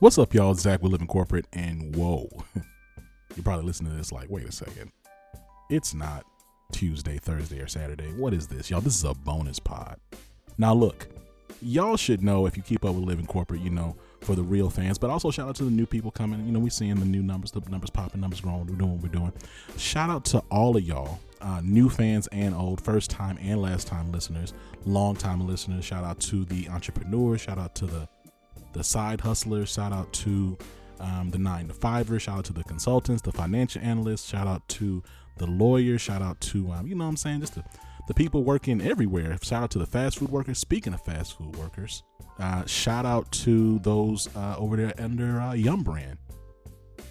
What's up, y'all? Zach with Living Corporate, and whoa, you're probably listening to this like, wait a second. It's not Tuesday, Thursday, or Saturday. What is this, y'all? This is a bonus pod. Now, look, y'all should know if you keep up with Living Corporate, you know, for the real fans, but also shout out to the new people coming. You know, we're seeing the new numbers, the numbers popping, numbers growing. We're doing what we're doing. Shout out to all of y'all, uh, new fans and old, first time and last time listeners, long time listeners. Shout out to the entrepreneurs. Shout out to the the side hustlers. Shout out to um, the nine to fivers. Shout out to the consultants, the financial analysts. Shout out to the lawyers. Shout out to um, you know what I'm saying, just the, the people working everywhere. Shout out to the fast food workers. Speaking of fast food workers, uh, shout out to those uh, over there under uh, Yum Brand.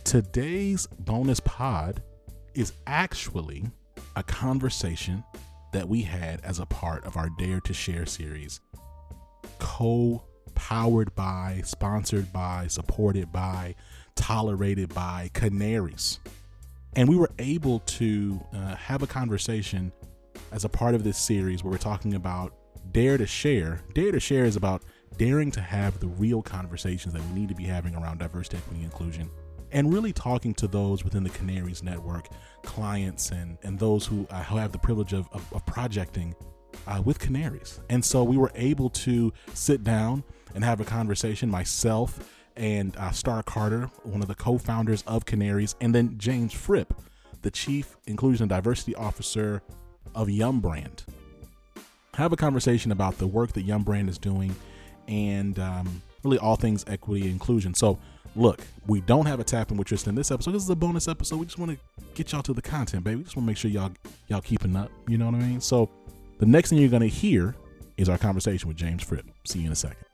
Today's bonus pod is actually a conversation that we had as a part of our Dare to Share series, co powered by, sponsored by, supported by, tolerated by Kanarys. And we were able to uh, have a conversation as a part of this series where we're talking about Dare to Share. Dare to Share is about daring to have the real conversations that we need to be having around diversity, equity, inclusion, and really talking to those within the Kanarys network, clients, and, and those who, uh, who have the privilege of, of, of projecting uh, with Kanarys. And so we were able to sit down and have a conversation, myself and uh, Star Carter, one of the co founders of Kanarys, and then James Fripp, the Chief Inclusion and Diversity Officer of Yum Brand. Have a conversation about the work that Yum Brand is doing and um, really all things equity and inclusion. So, look, we don't have a tap tapping with Tristan in this episode. This is a bonus episode. We just want to get y'all to the content, baby. We just want to make sure y'all y'all keeping up. You know what I mean? So, the next thing you're gonna hear is our conversation with James Fripp. See you in a second.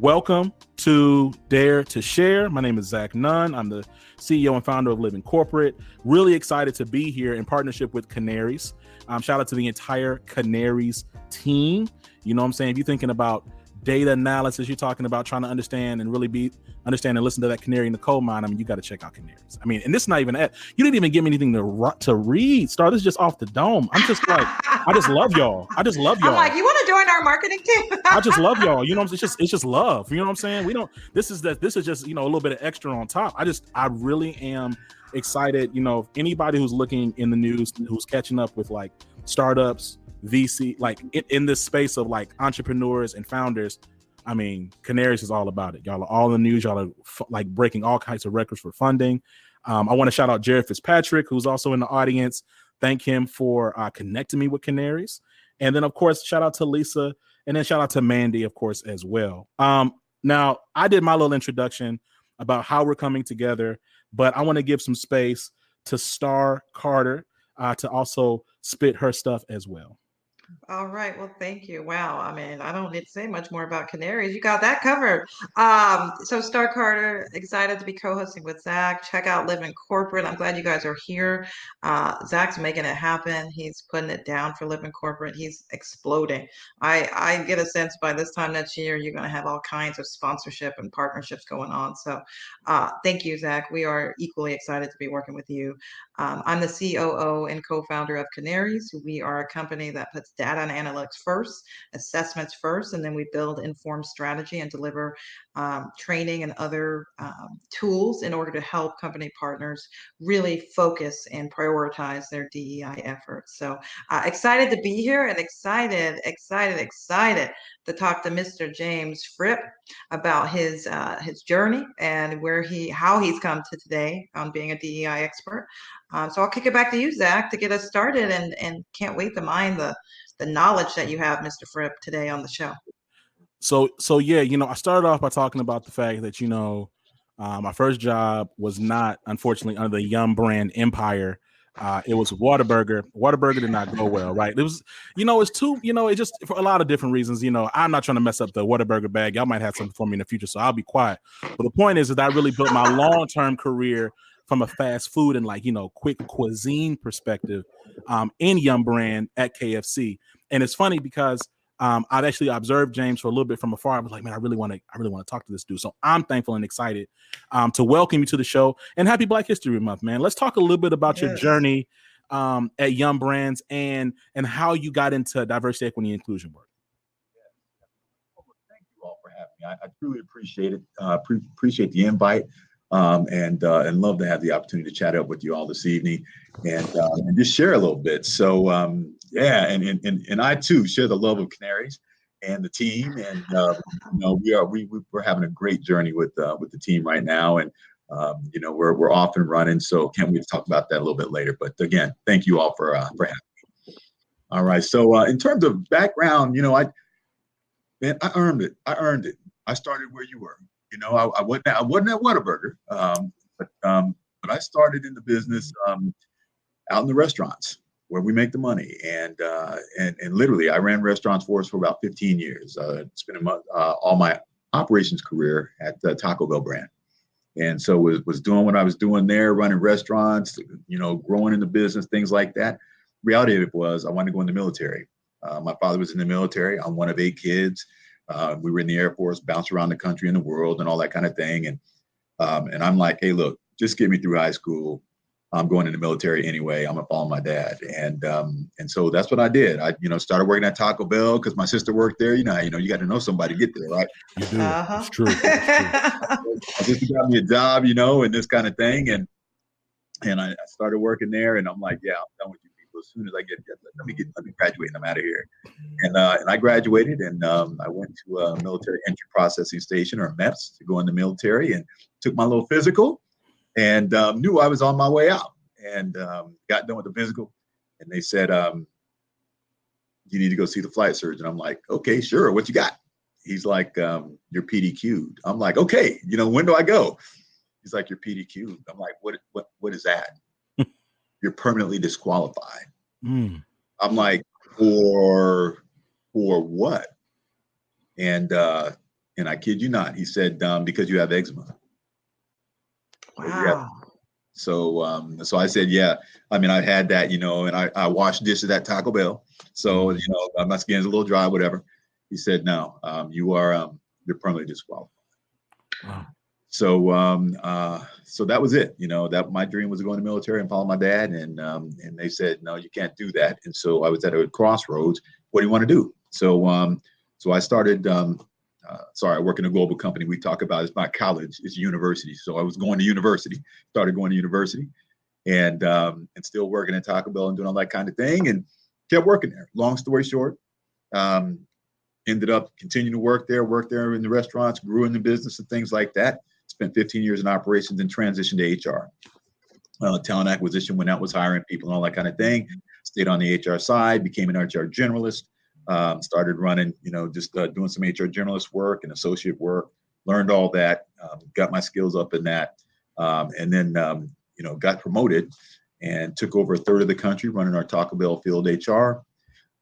Welcome to Dare to Share. My name is Zach Nunn. I'm the CEO and founder of Living Corporate. Really excited to be here in partnership with Kanarys. Um, shout out to the entire Kanarys team. You know what I'm saying? If you're thinking about data analysis, you're talking about trying to understand and really be understand and listen to that canary in the coal mine. I mean, you got to check out Kanarys. I mean, and this is not even at you didn't even give me anything to to read. Star, this is just off the dome. I'm just like, I just love y'all. I just love y'all. I'm like, you want to join our marketing team? I just love y'all. You know, it's just it's just love. You know what I'm saying? We don't. This is that. This is just you know a little bit of extra on top. I just I really am excited. You know, anybody who's looking in the news, who's catching up with like startups, VC, like in, in this space of like entrepreneurs and founders I mean, Kanarys is all about it. Y'all are all in the news. Y'all are f- like breaking all kinds of records for funding. Um, I want to shout out Jared Fitzpatrick, who's also in the audience. Thank him for uh, connecting me with Kanarys. And then, of course, shout out to Lisa. And then shout out to Mandy, of course, as well. Um, now, I did my little introduction about how we're coming together, but I want to give some space to Star Carter uh, to also spit her stuff as well. All right. Well, thank you. Wow. I mean, I don't need to say much more about Kanarys. You got that covered. Um, so Star Carter, excited to be co-hosting with Zach. Check out Living Corporate. I'm glad you guys are here. Uh, Zach's making it happen. He's putting it down for Living Corporate. He's exploding. I I get a sense by this time next year you're going to have all kinds of sponsorship and partnerships going on. So, uh, thank you, Zach. We are equally excited to be working with you. Um, I'm the COO and co-founder of Kanarys. We are a company that puts data and analytics first, assessments first, and then we build informed strategy and deliver um, training and other um, tools in order to help company partners really focus and prioritize their DEI efforts. So uh, excited to be here and excited, excited, excited to talk to Mr. James Fripp about his uh, his journey and where he how he's come to today on being a DEI expert. Um, so I'll kick it back to you, Zach, to get us started, and and can't wait to mine the the knowledge that you have, Mr. Fripp, today on the show. So so yeah, you know, I started off by talking about the fact that you know, uh, my first job was not unfortunately under the Yum brand empire. Uh, it was Whataburger. Whataburger did not go well, right? It was, you know, it's too, you know, it just for a lot of different reasons. You know, I'm not trying to mess up the Whataburger bag. Y'all might have something for me in the future, so I'll be quiet. But the point is that I really built my long term career from a fast food and like you know quick cuisine perspective um, in Yum Brand at KFC. And it's funny because um, I've actually observed James for a little bit from afar. I was like, man, I really want to, I really want to talk to this dude. So I'm thankful and excited um, to welcome you to the show and happy Black History Month, man. Let's talk a little bit about yes. your journey um, at Yum Brands and and how you got into diversity, equity, and inclusion work. Thank you all for having me. I, I truly appreciate it. Uh, pre- appreciate the invite, um, and uh, and love to have the opportunity to chat up with you all this evening, and uh, and just share a little bit. So um, yeah, and, and and I too share the love of Kanarys and the team, and uh, you know we are we we're having a great journey with uh, with the team right now, and um, you know we're we're off and running. So can't wait to talk about that a little bit later. But again, thank you all for uh, for having me. All right. So uh, in terms of background, you know, I man, I earned it. I earned it. I started where you were. You know, I, I wasn't I wasn't at Whataburger, um, but um, but I started in the business um, out in the restaurants where we make the money. And uh, and and literally, I ran restaurants for us for about 15 years. Uh, spending uh, all my operations career at the Taco Bell brand, and so was was doing what I was doing there, running restaurants, you know, growing in the business, things like that. Reality of it was, I wanted to go in the military. Uh, my father was in the military. I'm one of eight kids. Uh, we were in the Air Force, bounced around the country and the world, and all that kind of thing. And um, and I'm like, hey, look, just get me through high school. I'm going in the military anyway. I'm gonna follow my dad, and um, and so that's what I did. I you know started working at Taco Bell because my sister worked there. You know, you know, you got to know somebody to get there, right? You do. Uh-huh. It's true. It's true. I just got me a job, you know, and this kind of thing, and and I, I started working there, and I'm like, yeah, I'm done with people. As soon as I get, let me get, let me graduate, and I'm out of here. And uh, and I graduated, and um, I went to a military entry processing station or MEPS to go in the military, and took my little physical and um, knew I was on my way out. And um, got done with the physical, and they said, um, "You need to go see the flight surgeon." I'm like, "Okay, sure. What you got?" He's like, um, "You're PDQ'd." I'm like, "Okay, you know, when do I go?" He's like, "You're PDQ'd." I'm like, "What? What? What is that?" You're permanently disqualified. Mm. I'm like, "For for what?" And uh, and I kid you not, he said, um, "Because you have eczema." Wow. So um, so I said, yeah. I mean, I had that, you know, and I, I washed dishes at Taco Bell. So, mm-hmm. you know, my skin's a little dry, whatever. He said, no, um, you are um, you're permanently disqualified. Wow. So um, uh, so that was it. You know, that my dream was to go in the military and follow my dad. And um, and they said, no, you can't do that. And so I was at a crossroads. What do you want to do? So um, so I started um, uh, sorry, I work in a global company. We talk about it's not college, it's university. So I was going to university, started going to university, and um, and still working at Taco Bell and doing all that kind of thing, and kept working there. Long story short, um, ended up continuing to work there, work there in the restaurants, grew in the business and things like that. Spent 15 years in operations, and transitioned to HR. Uh, talent acquisition when out was hiring people and all that kind of thing. Stayed on the HR side, became an HR generalist um, started running, you know, just uh, doing some HR generalist work and associate work. Learned all that, um, got my skills up in that, um, and then um, you know got promoted and took over a third of the country running our Taco Bell field HR,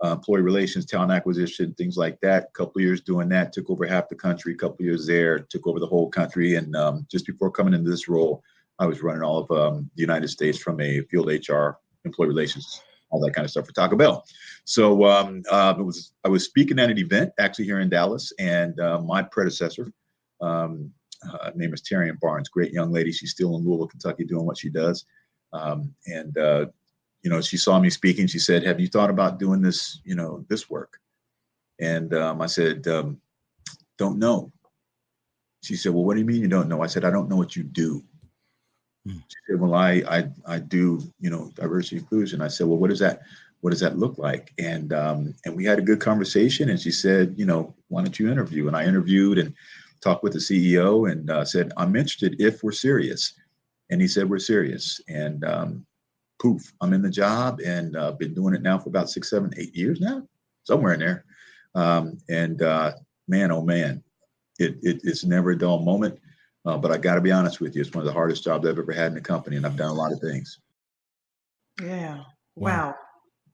uh, employee relations, talent acquisition, things like that. A couple years doing that, took over half the country. A couple years there, took over the whole country. And um, just before coming into this role, I was running all of um, the United States from a field HR, employee relations all that kind of stuff for Taco Bell. So um, uh, it was I was speaking at an event actually here in Dallas, and uh, my predecessor, um, name is Terrian Barnes, great young lady. She's still in Louisville, Kentucky, doing what she does. Um, and uh, you know, she saw me speaking. She said, "Have you thought about doing this? You know, this work?" And um, I said, um, "Don't know." She said, "Well, what do you mean you don't know?" I said, "I don't know what you do." Hmm. She said, "Well, I I I do you know diversity inclusion." I said, "Well, what does that what does that look like?" And um, and we had a good conversation. And she said, "You know, why don't you interview?" And I interviewed and talked with the CEO and uh, said, "I'm interested if we're serious." And he said, "We're serious." And um, poof, I'm in the job and uh, been doing it now for about six, seven, eight years now, somewhere in there. Um, and uh, man, oh man, it, it it's never a dull moment. Uh, but I got to be honest with you, it's one of the hardest jobs I've ever had in the company, and I've done a lot of things. Yeah. Wow. wow.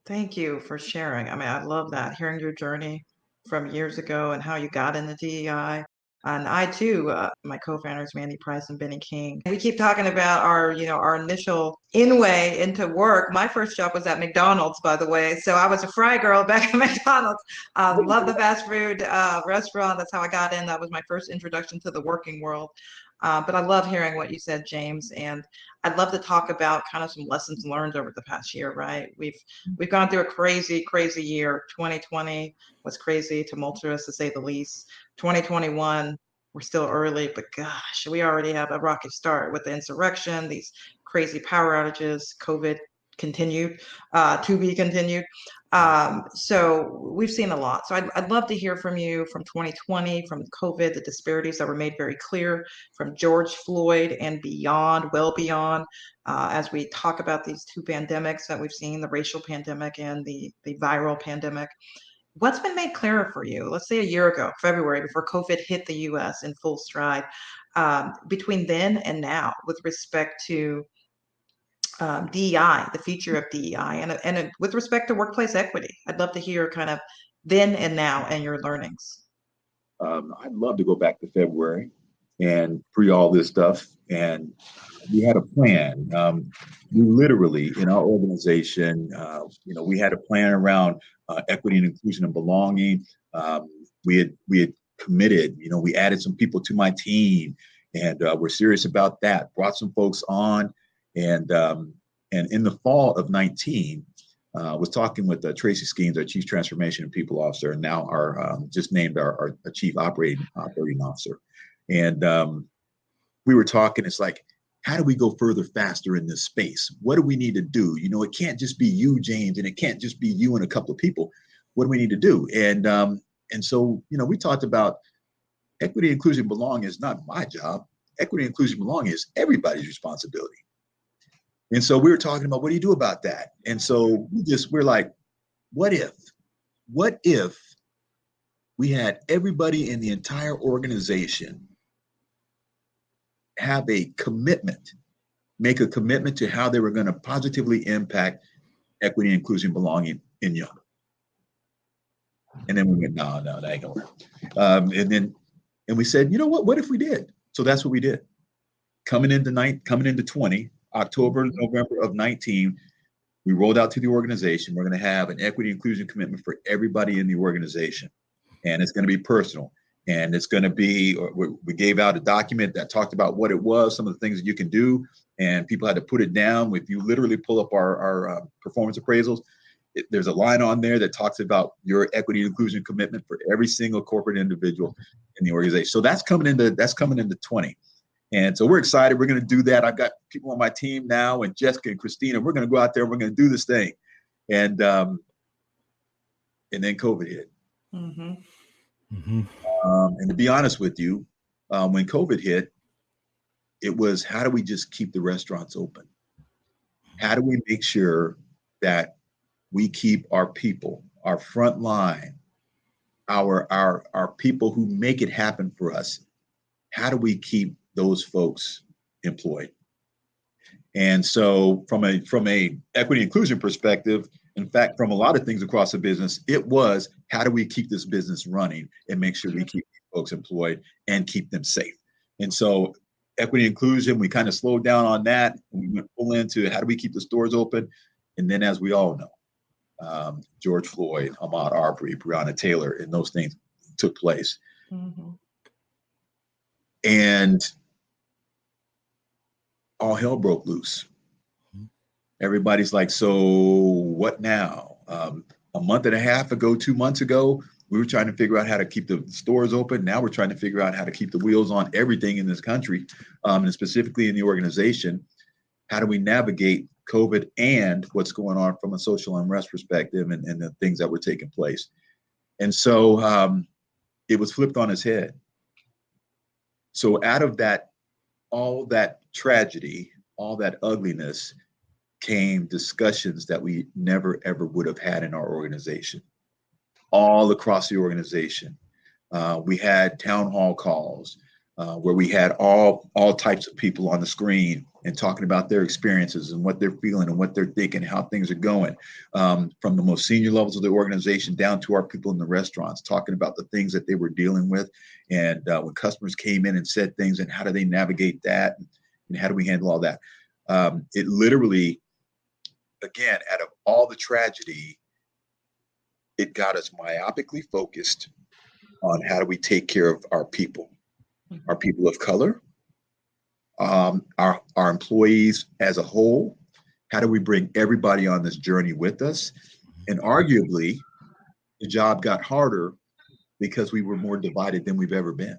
Thank you for sharing. I mean, I love that hearing your journey from years ago and how you got into DEI. And I too, uh, my co-founders Mandy Price and Benny King. We keep talking about our, you know, our initial in-way into work. My first job was at McDonald's, by the way. So I was a fry girl back at McDonald's. Um, love the fast food uh, restaurant. That's how I got in. That was my first introduction to the working world. Uh, but I love hearing what you said, James, and I'd love to talk about kind of some lessons learned over the past year. Right, we've we've gone through a crazy, crazy year. 2020 was crazy, tumultuous to say the least. 2021, we're still early, but gosh, we already have a rocky start with the insurrection, these crazy power outages, COVID continued, uh, to be continued. Um, so we've seen a lot. So I'd, I'd love to hear from you from 2020, from COVID, the disparities that were made very clear from George Floyd and beyond, well beyond, uh, as we talk about these two pandemics that we've seen, the racial pandemic and the, the viral pandemic. What's been made clearer for you? Let's say a year ago, February, before COVID hit the US in full stride, um, between then and now with respect to um, DEI, the future of DEI, and and with respect to workplace equity. I'd love to hear kind of then and now and your learnings. Um, I'd love to go back to February and pre all this stuff, and we had a plan. Um, we literally in our organization, uh, you know, we had a plan around uh, equity and inclusion and belonging. Um, we had we had committed. You know, we added some people to my team, and uh, we're serious about that. Brought some folks on and um, and in the fall of 19, uh, was talking with uh, Tracy Skeans, our Chief Transformation and People Officer, and now our um, just named our, our, Chief Operating Operating Officer. And um, we were talking. It's like, how do we go further faster in this space? What do we need to do? You know, it can't just be you, James, and it can't just be you and a couple of people. What do we need to do? And um, and so you know, we talked about equity, inclusion, belonging is not my job. Equity, inclusion, belonging is everybody's responsibility. And so we were talking about what do you do about that? And so we just we're like, what if? What if we had everybody in the entire organization have a commitment, make a commitment to how they were going to positively impact equity, inclusion, belonging in Yum. And then we went, no, no, that ain't gonna work. Um, and then, and we said, you know what? What if we did? So that's what we did. Coming into night, coming into 20, October, November of 19, we rolled out to the organization. We're going to have an equity inclusion commitment for everybody in the organization. And it's going to be personal. And it's going to be, uh, we gave out a document that talked about what it was, some of the things that you can do. And people had to put it down. If you literally pull up our, our uh, performance appraisals, it, there's a line on there that talks about your equity inclusion commitment for every single corporate individual in the organization. So that's coming into that's coming into 20. And so we're excited. We're going to do that. I've got people on my team now, and Jessica and Christina. We're going to go out there. We're going to do this thing, and um, and then COVID hit. Mm-hmm. Mm-hmm. Um, and to be honest with you, um, when COVID hit, it was how do we just keep the restaurants open? How do we make sure that we keep our people, our front line, our our our people who make it happen for us? How do we keep those folks employed. And so from a from a equity inclusion perspective, in fact, from a lot of things across the business, it was how do we keep this business running and make sure we keep folks employed and keep them safe. And so equity inclusion, we kind of slowed down on that. We went full into how do we keep the stores open. And then as we all know, um, George Floyd, Ahmaud Arbery, Breonna Taylor, and those things took place. Mm-hmm. And all hell broke loose. Everybody's like, so what now? Um, a month and a half ago, two months ago, we were trying to figure out how to keep the stores open. Now we're trying to figure out how to keep the wheels on everything in this country, um, and specifically in the organization. How do we navigate COVID and what's going on from a social unrest perspective and, and the things that were taking place? And so um, it was flipped on its head. So out of that, all that tragedy, all that ugliness, came discussions that we never ever would have had in our organization, all across the organization. Uh, we had town hall calls uh, where we had all all types of people on the screen and talking about their experiences and what they're feeling and what they're thinking, how things are going, um, from the most senior levels of the organization down to our people in the restaurants, talking about the things that they were dealing with, and uh, when customers came in and said things and how do they navigate that. And, how do we handle all that? Um, it literally, again, out of all the tragedy, it got us myopically focused on how do we take care of our people, our mm-hmm. people of color, um, our, our employees as a whole? How do we bring everybody on this journey with us? And arguably, the job got harder because we were more divided than we've ever been.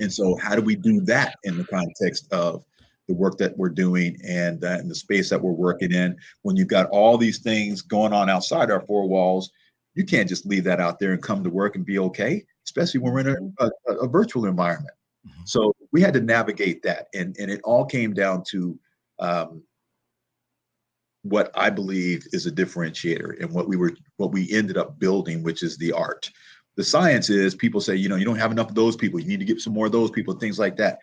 And so, how do we do that in the context of the work that we're doing and, uh, and the space that we're working in? When you've got all these things going on outside our four walls, you can't just leave that out there and come to work and be okay, especially when we're in a, a, a virtual environment. Mm-hmm. So we had to navigate that, and and it all came down to um, what I believe is a differentiator and what we were what we ended up building, which is the art. The science is people say, you know, you don't have enough of those people. You need to get some more of those people, things like that.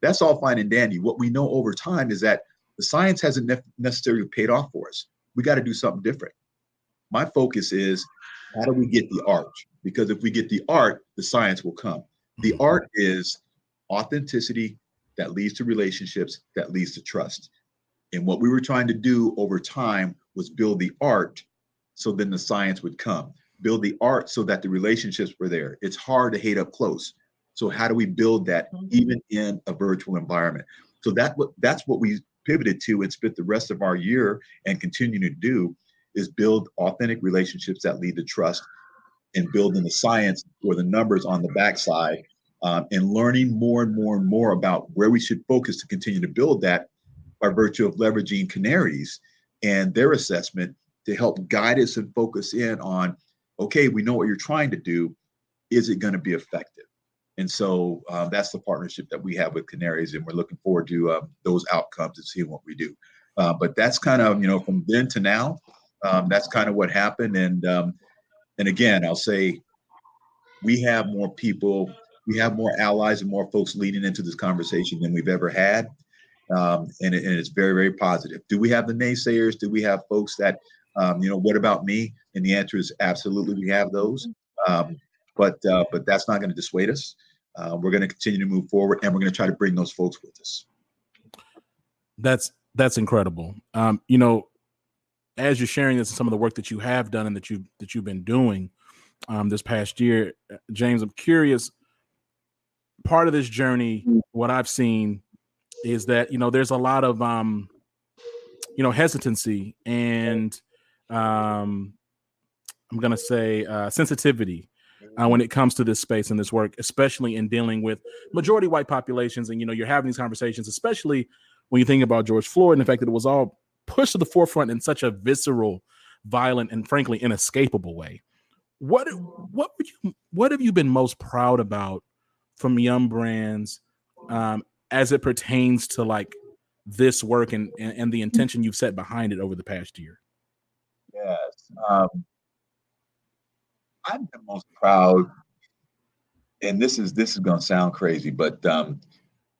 That's all fine and dandy. What we know over time is that the science hasn't necessarily paid off for us. We got to do something different. My focus is how do we get the art? Because if we get the art, the science will come. The mm-hmm. art is authenticity that leads to relationships, that leads to trust. And what we were trying to do over time was build the art so then the science would come. Build the art so that the relationships were there. It's hard to hate up close. So how do we build that mm-hmm. even in a virtual environment? So that what that's what we pivoted to and spent the rest of our year and continue to do is build authentic relationships that lead to trust and building the science or the numbers on the backside um, and learning more and more and more about where we should focus to continue to build that by virtue of leveraging Kanarys and their assessment to help guide us and focus in on okay we know what you're trying to do is it going to be effective and so uh, that's the partnership that we have with Kanarys and we're looking forward to uh, those outcomes and seeing what we do uh, but that's kind of you know from then to now um, that's kind of what happened and um, and again i'll say we have more people we have more allies and more folks leading into this conversation than we've ever had. Um, and, it, and, it's very, very positive. Do we have the naysayers? Do we have folks that, um, you know, what about me? And the answer is absolutely, we have those. But uh, but that's not going to dissuade us. Uh, we're going to continue to move forward, and we're going to try to bring those folks with us. That's that's incredible. Um, you know, as you're sharing this, and some of the work that you have done and that you that you've been doing um, this past year, James, I'm curious part of this journey, mm. what I've seen is that you know there's a lot of um, you know hesitancy and um, I'm gonna say uh, sensitivity uh, when it comes to this space and this work, especially in dealing with majority white populations. And you know, you're having these conversations, especially when you think about George Floyd and the fact that it was all pushed to the forefront in such a visceral, violent, and frankly inescapable way. What what would you what have you been most proud about from Yum Brands um, as it pertains to like this work and, and, and the intention you've set behind it over the past year? Yes. Um, I'm the most proud, and this is this is going to sound crazy, but um,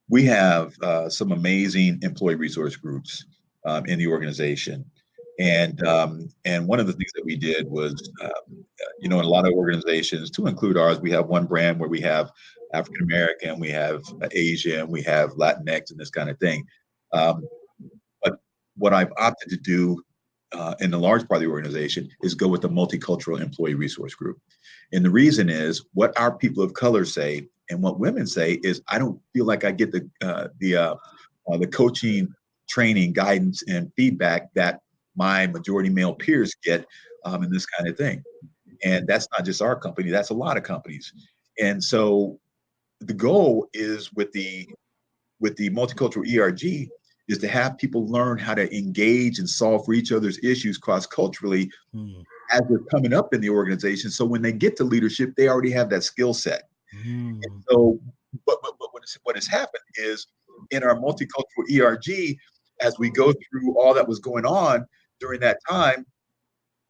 we have uh, some amazing employee resource groups um, in the organization, and um, and one of the things that we did was, um, you know, in a lot of organizations, to include ours, we have one brand where we have African American, we have Asian, we have Latinx, and this kind of thing. Um, but what I've opted to do uh, in the large part of the organization is go with the multicultural employee resource group. And the reason is what our people of color say and what women say is I don't feel like I get the uh, the uh, uh the coaching, training, guidance, and feedback that my majority male peers get um, in this kind of thing. And that's not just our company; that's a lot of companies. And so the goal is with the with the multicultural ERG is to have people learn how to engage and solve for each other's issues cross culturally mm. as they're coming up in the organization. So when they get to leadership, they already have that skill set. Mm. And so, but, but, but what, is, what has happened is in our multicultural ERG, as we go through all that was going on during that time,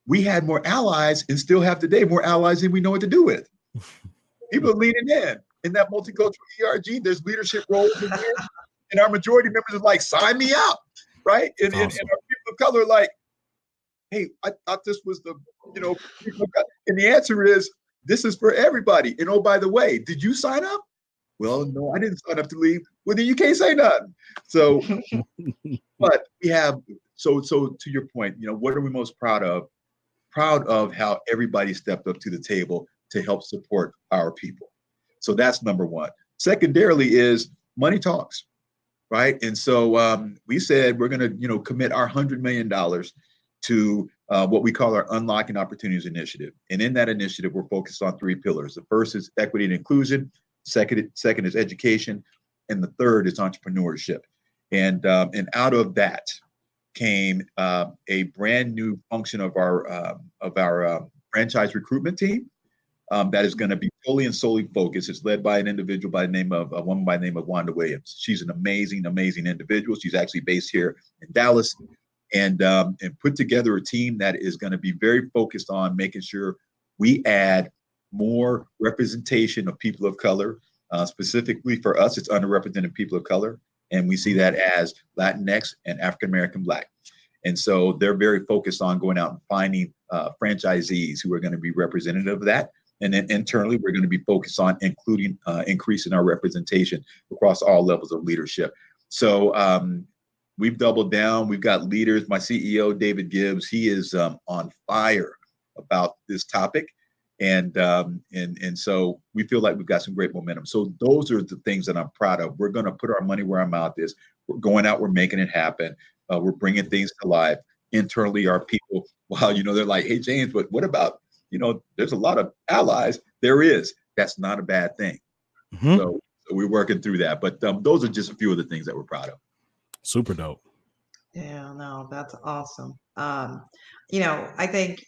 we had more allies and still have today more allies than we know what to do with. People are leaning in in that multicultural ERG. There's leadership roles in there, and our majority members are like, sign me up, right? And, awesome. and, and, our people of color are like, hey, I thought this was the, you know, and the answer is this is for everybody. And oh, by the way, did you sign up? Well, no, I didn't sign up to leave. Well, then you can't say nothing. So, but we have so so to your point, you know, what are we most proud of? Proud of how everybody stepped up to the table to help support our people. So that's number one. Secondarily, is money talks. Right? And so um, we said we're going to, you know, commit our hundred million dollars to uh, what we call our Unlocking Opportunities Initiative. And in that initiative, we're focused on three pillars. The first is equity and inclusion. Second, second is education, and the third is entrepreneurship. And um, and out of that came uh, a brand new function of our uh, of our uh, franchise recruitment team um, that is going to be fully and solely focused. It's led by an individual by the name of a woman by the name of Wanda Williams. She's an amazing, amazing individual. She's actually based here in Dallas, and um, and put together a team that is going to be very focused on making sure we add more representation of people of color. Uh, specifically for us, it's underrepresented people of color, and we see that as Latinx and African American Black. And so they're very focused on going out and finding uh, franchisees who are going to be representative of that and then internally, we're going to be focused on including uh, increasing our representation across all levels of leadership. So um, we've doubled down. We've got leaders. My CEO, David Gibbs, he is um, on fire about this topic. And um, and and so we feel like we've got some great momentum. So those are the things that I'm proud of. We're going to put our money where our mouth is. We're going out. We're making it happen. Uh, we're bringing things to life. Internally, our people, well, you know, they're like, "Hey, James, but what about you know, there's a lot of allies. There is. That's not a bad thing. Mm-hmm. So, so, we're working through that. But um, those are just a few of the things that we're proud of. Super dope. Yeah, no, that's awesome. Um, you know, I think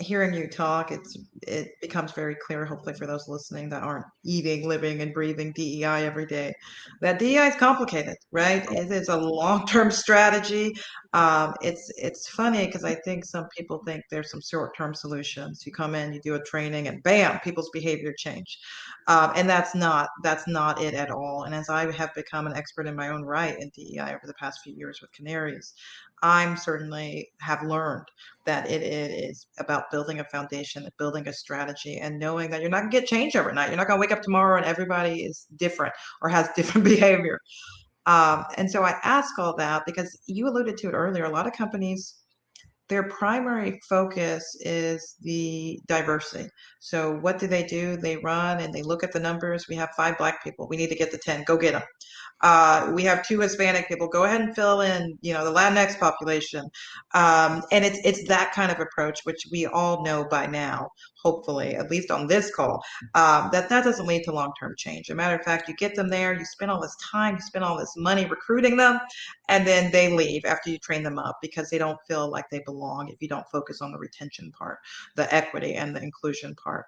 hearing you talk, it's it becomes very clear, hopefully for those listening that aren't eating, living, and breathing DEI every day, that DEI is complicated, right? It is a long-term strategy. Um, it's it's funny because I think some people think there's some short-term solutions. You come in, you do a training, and bam, people's behavior change, um, and that's not that's not it at all. And as I have become an expert in my own right in DEI over the past few years with Kanarys, I'm certainly have learned that it, it is about building a foundation, building a strategy, and knowing that you're not going to get change overnight. You're not going to wake up tomorrow and everybody is different or has different behavior. Um, and so I ask all that because you alluded to it earlier. A lot of companies, their primary focus is the diversity. So what do they do? They run and they look at the numbers. We have five black people. We need to get to 10. Go get them. Uh, we have two Hispanic people. Go ahead and fill in, you know, the Latinx population, um, and it's it's that kind of approach, which we all know by now, hopefully, at least on this call, um, that that doesn't lead to long term change. As a matter of fact, you get them there, you spend all this time, you spend all this money recruiting them, and then they leave after you train them up because they don't feel like they belong if you don't focus on the retention part, the equity, and the inclusion part.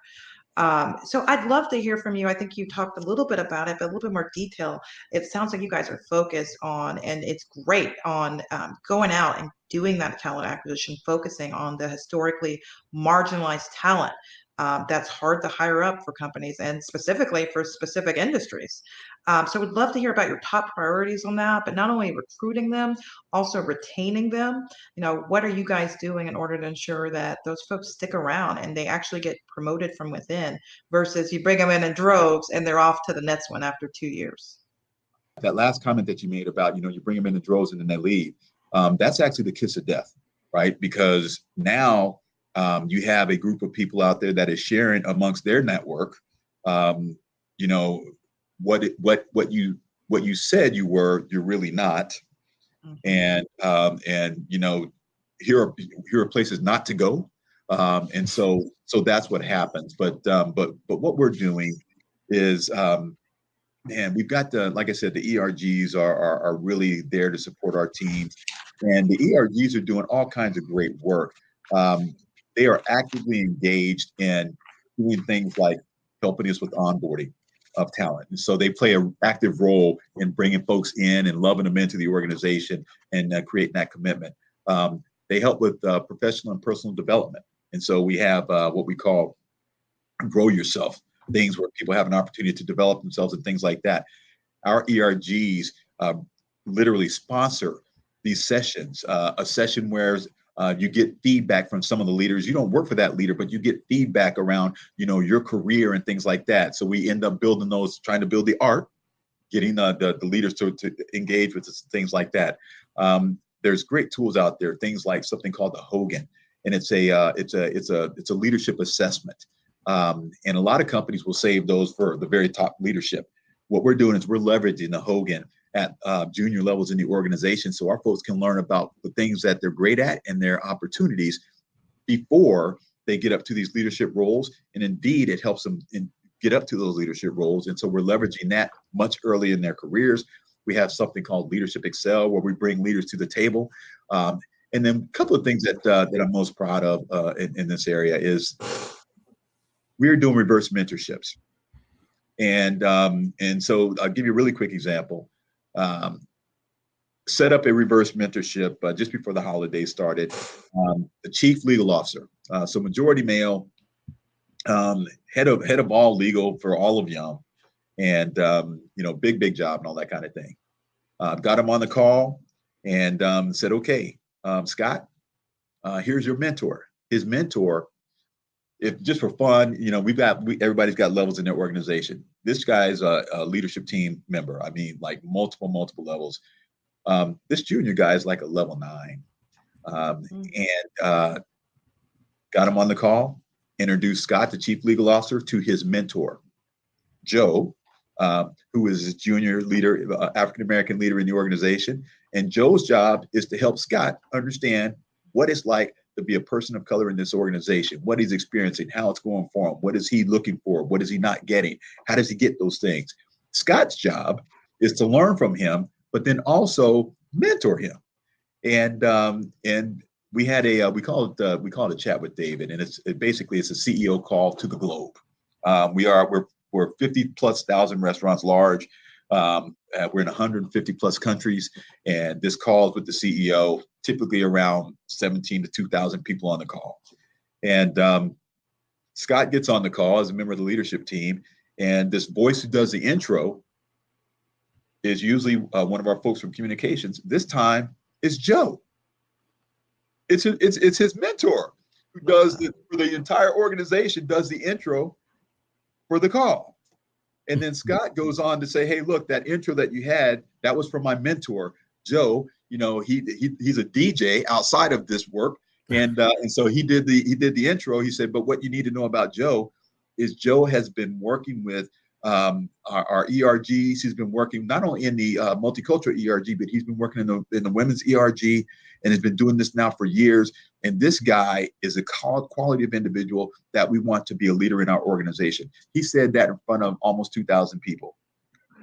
Um, so I'd love to hear from you. I think you talked a little bit about it, but a little bit more detail. It sounds like you guys are focused on, and it's great on um, going out and doing that talent acquisition, focusing on the historically marginalized talent um, that's hard to hire up for companies and specifically for specific industries. Um, so, we'd love to hear about your top priorities on that, but not only recruiting them, also retaining them. You know, what are you guys doing in order to ensure that those folks stick around and they actually get promoted from within versus you bring them in in droves and they're off to the next one after two years? That last comment that you made about, you know, you bring them in in droves and then they leave, um, that's actually the kiss of death, right? Because now um, you have a group of people out there that is sharing amongst their network um, you know what what what you what you said you were you're really not. Mm-hmm. and um, and you know here are here are places not to go. Um, and so so that's what happens. But um, but but what we're doing is um, man we've got the like i said the ergs are, are, are really there to support our teams and the ergs are doing all kinds of great work. Um, they are actively engaged in doing things like helping us with onboarding of talent. And so they play an active role in bringing folks in and loving them into the organization and uh, creating that commitment. Um, they help with uh, professional and personal development. And so we have uh, what we call grow yourself things where people have an opportunity to develop themselves and things like that. Our ERGs uh, literally sponsor these sessions. Uh, a session where uh, you get feedback from some of the leaders. You don't work for that leader, but you get feedback around, you know, your career and things like that. So we end up building those, trying to build the art, getting the the, the leaders to, to engage with things like that. Um, there's great tools out there, things like something called the Hogan, and it's a uh, it's a it's a it's a leadership assessment. Um, and a lot of companies will save those for the very top leadership. What we're doing is we're leveraging the Hogan at uh, junior levels in the organization so our folks can learn about the things that they're great at and their opportunities before they get up to these leadership roles. And indeed, it helps them in, get up to those leadership roles. And so we're leveraging that much early in their careers. We have something called Leadership Excel, where we bring leaders to the table. Um, and then a couple of things that uh, that I'm most proud of uh, in, in this area is we're doing reverse mentorships, and um, and so I'll give you a really quick example. Um, set up a reverse mentorship uh, just before the holidays started. Um, the chief legal officer, uh, so majority male, um, head of head of all legal for all of Yum, and um, you know, big big job and all that kind of thing. Uh, got him on the call and um, said, "Okay, um, Scott, uh, here's your mentor." His mentor, if just for fun, you know, we've got we, everybody's got levels in their organization. This guy's a, a leadership team member. I mean, like multiple multiple levels um, this junior guy is like a level nine. Um, mm-hmm. And uh, got him on the call, introduced Scott, the chief legal officer, to his mentor, Joe, uh, who is a junior leader, uh, African American leader in the organization. And Joe's job is to help Scott understand what it's like to be a person of color in this organization, what he's experiencing, how it's going for him, what is he looking for, what is he not getting, how does he get those things. Scott's job is to learn from him but then also mentor him. And um, and we had a uh, we call it uh, we call it a chat with David, and it's it basically it's a CEO call to the globe. Um, we are we're we're 50 plus thousand restaurants large. Um, uh, we're in 150 plus countries, and this calls with the CEO, typically around 17 to 2,000 people on the call. And um, Scott gets on the call as a member of the leadership team, and this voice who does the intro is usually uh, one of our folks from communications. This time it's Joe. It's his, it's it's his mentor who does the for the entire organization does the intro for the call. And then Scott goes on to say, "Hey, look, that intro that you had, that was from my mentor, Joe. You know, he, he he's a DJ outside of this work, and uh, and so he did the he did the intro. He said, but what you need to know about Joe is Joe has been working with um, our, our, ERGs. He's been working not only in the uh, multicultural ERG, but he's been working in the in the women's ERG, and has been doing this now for years. And this guy is a quality of individual that we want to be a leader in our organization. He said that in front of almost 2,000 people.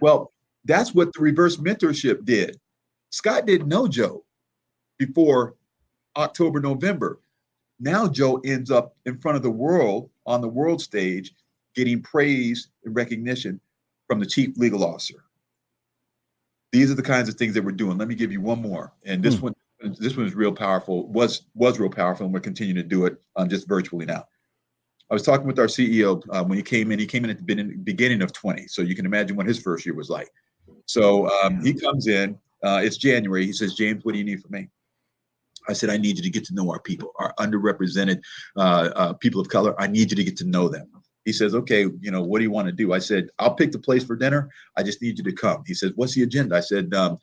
Well, that's what the reverse mentorship did. Scott didn't know Joe before October, November. Now Joe ends up in front of the world on the world stage getting praise and recognition from the chief legal officer. These are the kinds of things that we're doing. Let me give you one more, and this hmm. one, this one is real powerful. was was real powerful, and we're continuing to do it um, just virtually now. I was talking with our CEO uh, when he came in. He came in at the beginning of 20, so you can imagine what his first year was like. So um, he comes in. Uh, it's January. He says, "James, what do you need from me?" I said, "I need you to get to know our people, our underrepresented uh, uh people of color. I need you to get to know them." He says, okay, you know, what do you want to do? I said, I'll pick the place for dinner. I just need you to come. He says, what's the agenda? I said, um,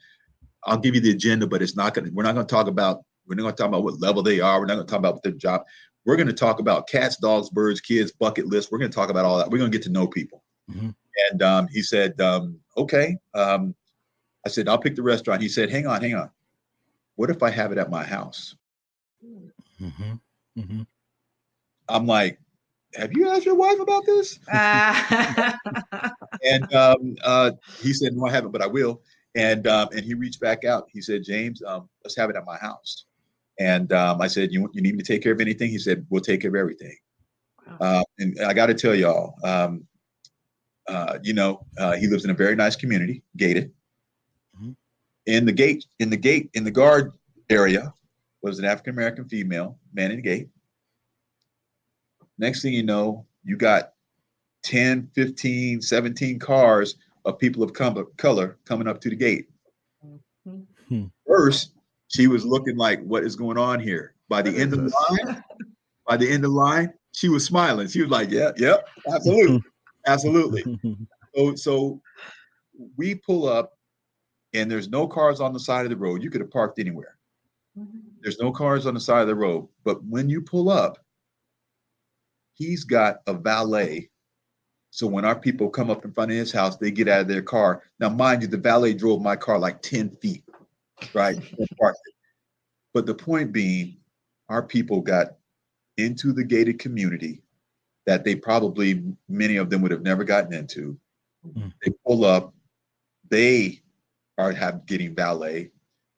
I'll give you the agenda, but it's not going to, we're not going to talk about, we're not going to talk about what level they are. We're not going to talk about their job. We're going to talk about cats, dogs, birds, kids, bucket list. We're going to talk about all that. We're going to get to know people. Mm-hmm. And um, he said, um, okay. Um, I said, I'll pick the restaurant. He said, hang on, hang on. What if I have it at my house? Mm-hmm. Mm-hmm. I'm like, have you asked your wife about this? Uh. and um, uh, he said, no, I haven't, but I will. And um, and he reached back out. He said, James, um, let's have it at my house. And um, I said, you, you need me to take care of anything? He said, we'll take care of everything. Uh, and I got to tell y'all, um, uh, you know, uh, he lives in a very nice community, gated. Mm-hmm. In the gate, in the gate, in the guard area was an African American female man in the gate. Next thing you know, you got 10, 15, 17 cars of people of color coming up to the gate. Mm-hmm. First, she was looking like, what is going on here? By the end of the line, by the end of the line, she was smiling. She was like, yeah, yep, yeah, absolutely. absolutely. So, so we pull up and there's no cars on the side of the road. You could have parked anywhere. Mm-hmm. There's no cars on the side of the road. But when you pull up, he's got a valet So when our people come up in front of his house, they get out of their car. Now, mind you, the valet drove my car like 10 feet, right? but the point being, our people got into the gated community that they probably, many of them would have never gotten into. Mm. They pull up, they are have getting valet,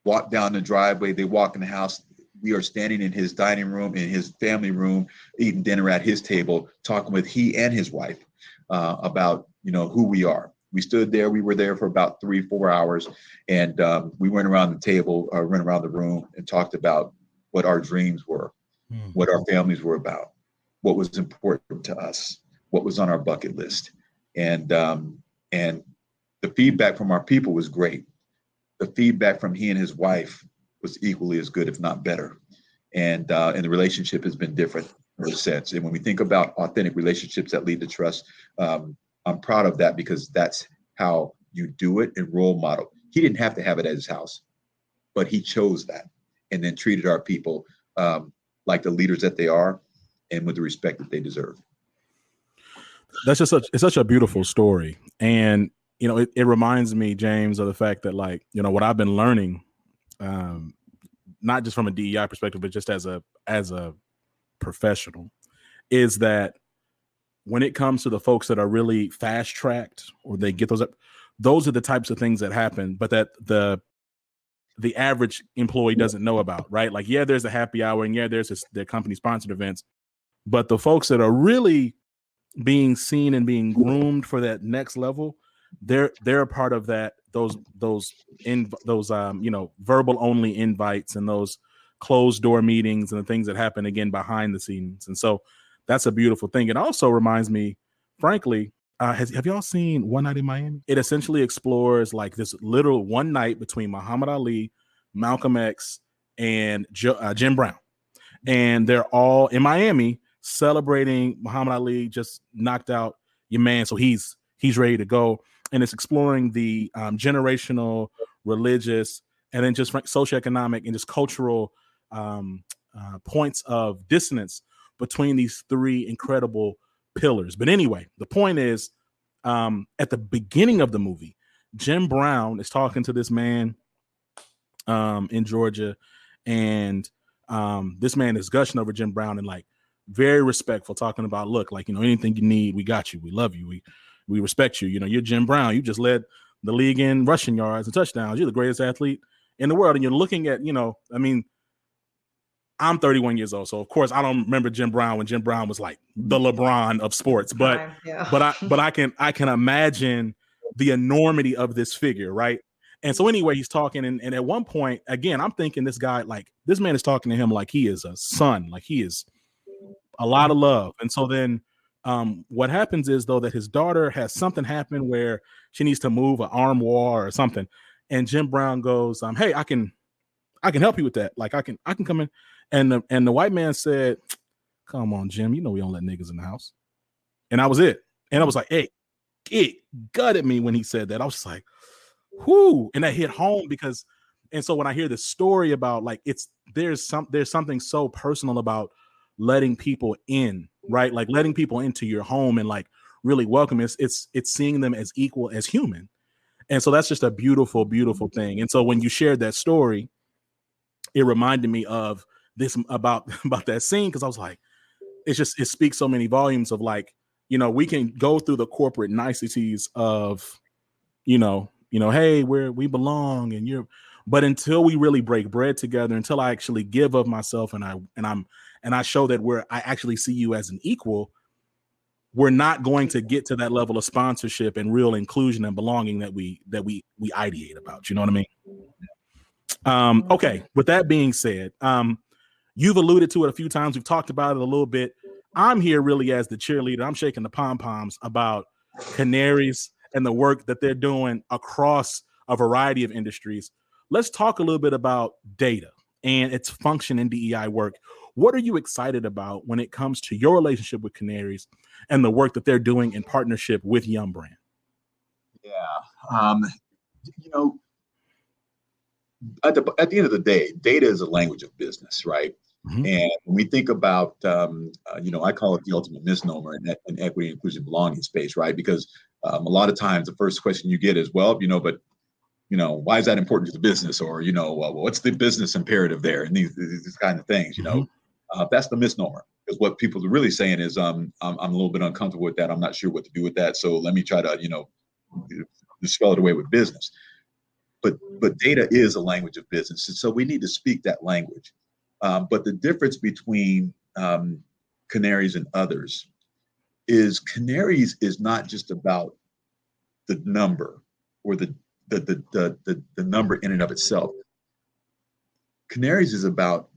walk down the driveway, they walk in the house. We are standing in his dining room, in his family room, eating dinner at his table, talking with he and his wife uh, about you know who we are. We stood there. We were there for about three, four hours, and um, we went around the table, uh, went around the room, and talked about what our dreams were, mm. what our families were about, what was important to us, what was on our bucket list, and um, and the feedback from our people was great. The feedback from he and his wife was equally as good, if not better, and uh, and the relationship has been different since. And when we think about authentic relationships that lead to trust, um, I'm proud of that because that's how you do it and role model. He didn't have to have it at his house, but he chose that and then treated our people um, like the leaders that they are and with the respect that they deserve. That's just such it's such a beautiful story. And you know, it, it reminds me, James, of the fact that like, you know, what I've been learning, um, not just from a DEI perspective, but just as a as a professional is that when it comes to the folks that are really fast tracked or they get those up, those are the types of things that happen, but that the the average employee doesn't know about, right? Like, yeah, there's a happy hour and yeah, there's this, the company sponsored events, but the folks that are really being seen and being groomed for that next level, they're they're a part of that those those in those um you know verbal only invites and those closed door meetings and the things that happen again behind the scenes. And so that's a beautiful thing. It also reminds me, frankly, uh, has, have y'all seen One Night in Miami? It essentially explores like this literal one night between Muhammad Ali, Malcolm X, and jo- uh, Jim Brown. And they're all in Miami celebrating Muhammad Ali just knocked out your man. So he's he's ready to go. And it's exploring the um, generational, religious, and then just socioeconomic and just cultural um, uh, points of dissonance between these three incredible pillars. But anyway, the point is, um, at the beginning of the movie, Jim Brown is talking to this man um, in Georgia, and um, this man is gushing over Jim Brown and like very respectful, talking about, look, like you know, anything you need, we got you, we love you, we we respect you. You know, you're Jim Brown. You just led the league in rushing yards and touchdowns. You're the greatest athlete in the world, and you're looking at, you know, I mean, I'm 31 years old, so of course I don't remember Jim Brown when Jim Brown was like the LeBron of sports, but yeah. but I but I can I can imagine the enormity of this figure, right? And so anyway, he's talking, and, and at one point, again, I'm thinking this guy, like this man is talking to him like he is a son, like he is a lot of love. And so then um, what happens is though that his daughter has something happen where she needs to move an armoire or something, and Jim Brown goes, um, "Hey, I can, I can help you with that. Like I can, I can come in." And the and the white man said, Come on, Jim, you know we don't let niggas in the house. And I was it. And I was like, hey, it gutted me when he said that. I was like, whoo. And that hit home because, and so when I hear this story about like it's there's some there's something so personal about letting people in, right? Like letting people into your home and like really welcome. It's it's it's seeing them as equal as human. And so that's just a beautiful, beautiful mm-hmm. thing. And so when you shared that story, it reminded me of this about about that scene because I was like, it's just it speaks so many volumes of like, you know, we can go through the corporate niceties of, you know, you know, hey, where we belong and you're but until we really break bread together, until I actually give of myself and I and I'm and I show that we're I actually see you as an equal, we're not going to get to that level of sponsorship and real inclusion and belonging that we that we we ideate about. You know what I mean? Um, okay, with that being said, um, You've alluded to it a few times. We've talked about it a little bit. I'm here really as the cheerleader. I'm shaking the pom poms about Kanarys and the work that they're doing across a variety of industries. Let's talk a little bit about data and its function in DEI work. What are you excited about when it comes to your relationship with Kanarys and the work that they're doing in partnership with Yum Brand? Yeah. Um, you know, at the, at the end of the day, data is a language of business, right? Mm-hmm. And when we think about, um, uh, you know, I call it the ultimate misnomer in, in equity, inclusion, belonging space, right? Because um, a lot of times the first question you get is, well, you know, but you know, why is that important to the business? Or, you know, uh, what's the business imperative there? And these, these kind of things, you know, mm-hmm. Uh, that's the misnomer. Because what people are really saying is, um, I'm, I'm a little bit uncomfortable with that. I'm not sure what to do with that. So let me try to, you know, spell it away with business. But but data is a language of business, and so we need to speak that language. Um, but the difference between um, Kanarys and others is Kanarys is not just about the number or the the, the, the, the, the number in and of itself. Kanarys is about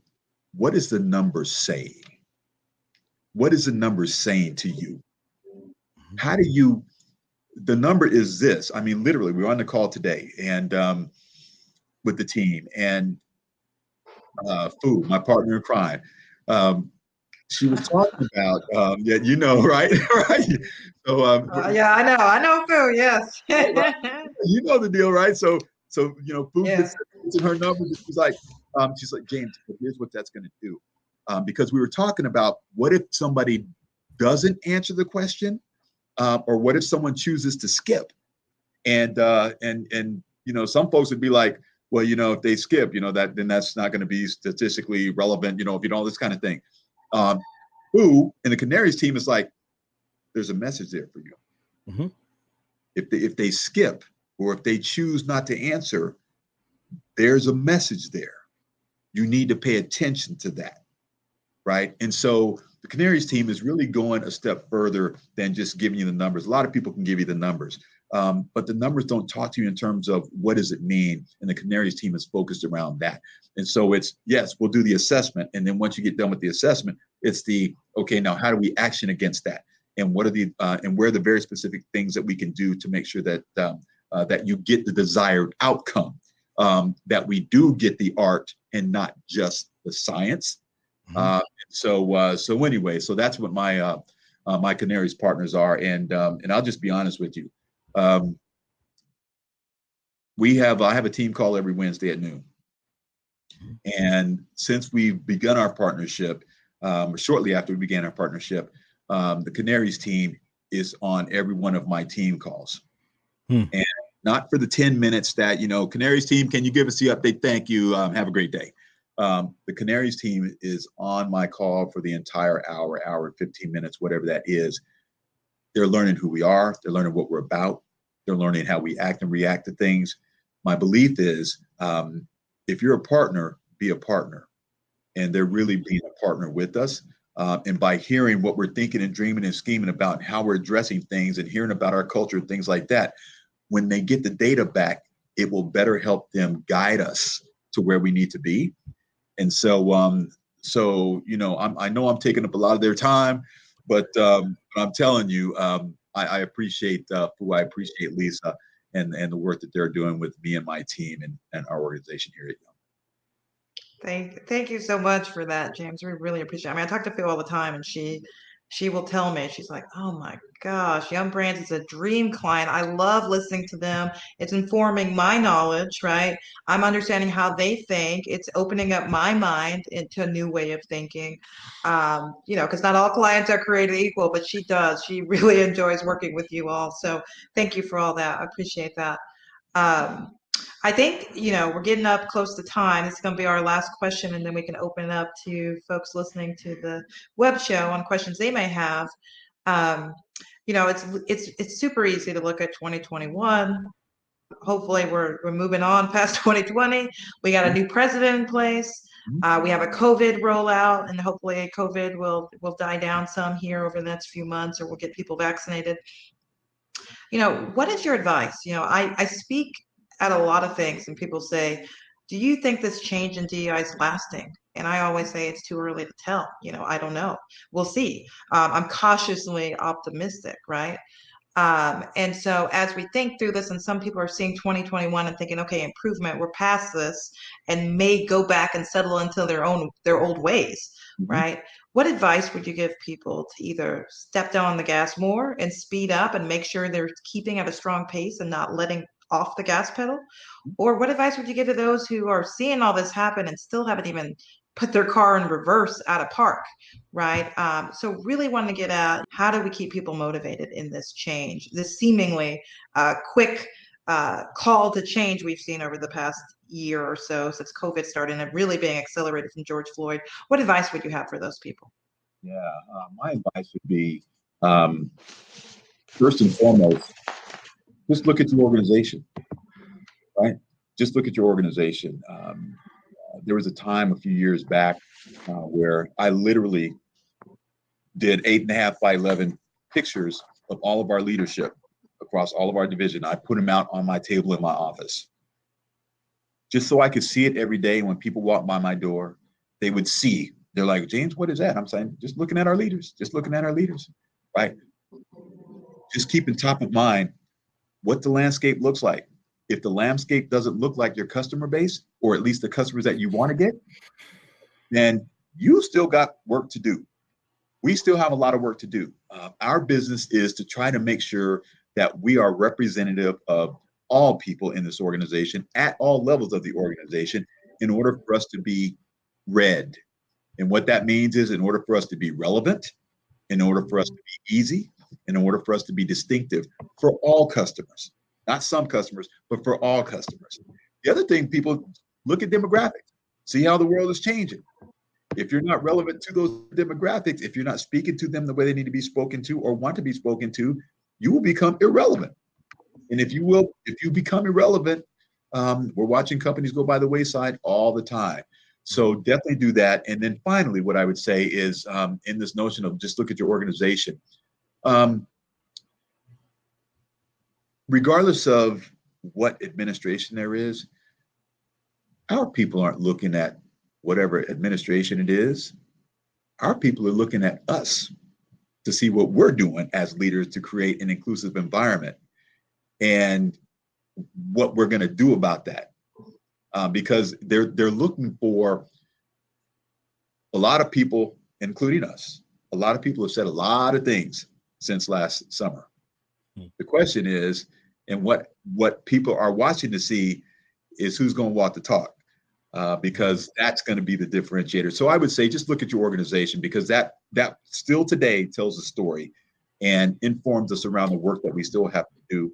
what is the number saying? What is the number saying to you? Mm-hmm. How do you, the number is this. I mean, literally, we were on the call today and um, with the team and uh, Fu, my partner in crime, um, she was talking about um, yeah you know right right so um, uh, yeah i know i know Fu yes you know the deal right so so you know Fu yeah. gets, in her number. she's like um, she's like james here's what that's going to do um, because we were talking about what if somebody doesn't answer the question um, or what if someone chooses to skip and uh, and and you know some folks would be like well you know if they skip you know that then that's not going to be statistically relevant you know if you know this kind of thing um, who in the Kanarys team is like, there's a message there for you. Mm-hmm. If they if they skip or if they choose not to answer, there's a message there. You need to pay attention to that, right? And so the Kanarys team is really going a step further than just giving you the numbers. A lot of people can give you the numbers, um, but the numbers don't talk to you in terms of what does it mean. And the Kanarys team is focused around that. And so it's yes, we'll do the assessment, and then once you get done with the assessment, it's the okay. Now, how do we action against that? And what are the uh, and where are the very specific things that we can do to make sure that um, uh, that you get the desired outcome? Um, that we do get the art and not just the science. Mm-hmm. Uh, so uh, so anyway, so that's what my uh, uh, my Kanarys partners are, and um, and I'll just be honest with you. Um, we have I have a team call every Wednesday at noon. And since we've begun our partnership, um, shortly after we began our partnership, um, the Kanarys team is on every one of my team calls. Hmm. And not for the 10 minutes that, you know, Kanarys team, can you give us the update? Thank you. Um, have a great day. Um, the Kanarys team is on my call for the entire hour, hour and 15 minutes, whatever that is. They're learning who we are, they're learning what we're about, they're learning how we act and react to things. My belief is um, if you're a partner, be a partner. And they're really being a partner with us. Uh, and by hearing what we're thinking and dreaming and scheming about and how we're addressing things and hearing about our culture and things like that, when they get the data back, it will better help them guide us to where we need to be. And so, um, so you know, I'm, i know I'm taking up a lot of their time, but, um, I'm telling you, um, I, I, appreciate uh, I appreciate Lisa and and the work that they're doing with me and my team and, and our organization here at Yum. Thank, thank you so much for that, James. We really appreciate. it. I mean, I talk to Phil all the time, and she, she will tell me, she's like, "Oh my gosh, Yum Brands is a dream client. I love listening to them. It's informing my knowledge, right? I'm understanding how they think. It's opening up my mind into a new way of thinking. Um, you know, because not all clients are created equal, but she does. She really enjoys working with you all. So thank you for all that. I appreciate that. Um, I think, you know, we're getting up close to time. This is going to be our last question, and then we can open it up to folks listening to the web show on questions they may have. Um, you know, it's it's it's super easy to look at 2021. Hopefully, we're we're moving on past 2020. We got a new president in place. Mm-hmm. Uh, we have a COVID rollout, and hopefully, COVID will will die down some here over the next few months, or we'll get people vaccinated. You know, what is your advice? You know, I I speak at a lot of things, and people say, "Do you think this change in DEI is lasting?" And I always say it's too early to tell. You know, I don't know. We'll see. Um, I'm cautiously optimistic, right? Um, and so as we think through this, and some people are seeing 2021 and thinking, okay, improvement, we're past this, and may go back and settle into their own their old ways, mm-hmm. right? What advice would you give people to either step down on the gas more and speed up and make sure they're keeping at a strong pace and not letting off the gas pedal? Or what advice would you give to those who are seeing all this happen and still haven't even put their car in reverse at a park, right? Um, so really want to get at how do we keep people motivated in this change, this seemingly uh, quick uh, call to change we've seen over the past year or so since COVID started and really being accelerated from George Floyd. What advice would you have for those people? Yeah, uh, my advice would be um, first and foremost, just look at your organization, right? Just look at your organization. Um, uh, there was a time a few years back uh, where I literally did eight and a half by 11 pictures of all of our leadership across all of our division. I put them out on my table in my office just so I could see it every day. When people walk by my door, they would see. They're like, James, what is that? I'm saying, just looking at our leaders, just looking at our leaders, right? Just keeping top of mind what the landscape looks like. If the landscape doesn't look like your customer base, or at least the customers that you want to get, then you still got work to do. We still have a lot of work to do. Uh, our business is to try to make sure that we are representative of all people in this organization at all levels of the organization in order for us to be read. And what that means is in order for us to be relevant, in order for us to be easy, in order for us to be distinctive for all customers, not some customers, but for all customers. The other thing, people look at demographics, see how the world is changing. If you're not relevant to those demographics, if you're not speaking to them the way they need to be spoken to or want to be spoken to, you will become irrelevant. And if you will, if you become irrelevant, um, we're watching companies go by the wayside all the time. So definitely do that. And then finally, what I would say is um, in this notion of just look at your organization. Um, regardless of what administration there is, our people aren't looking at whatever administration it is. Our people are looking at us to see what we're doing as leaders to create an inclusive environment and what we're going to do about that. Uh, because they're they're looking for a lot of people, including us. A lot of people have said a lot of things since last summer. Hmm. The question is, and what what people are watching to see is who's going to walk the talk, uh, because that's going to be the differentiator. So I would say just look at your organization because that that still today tells a story and informs us around the work that we still have to do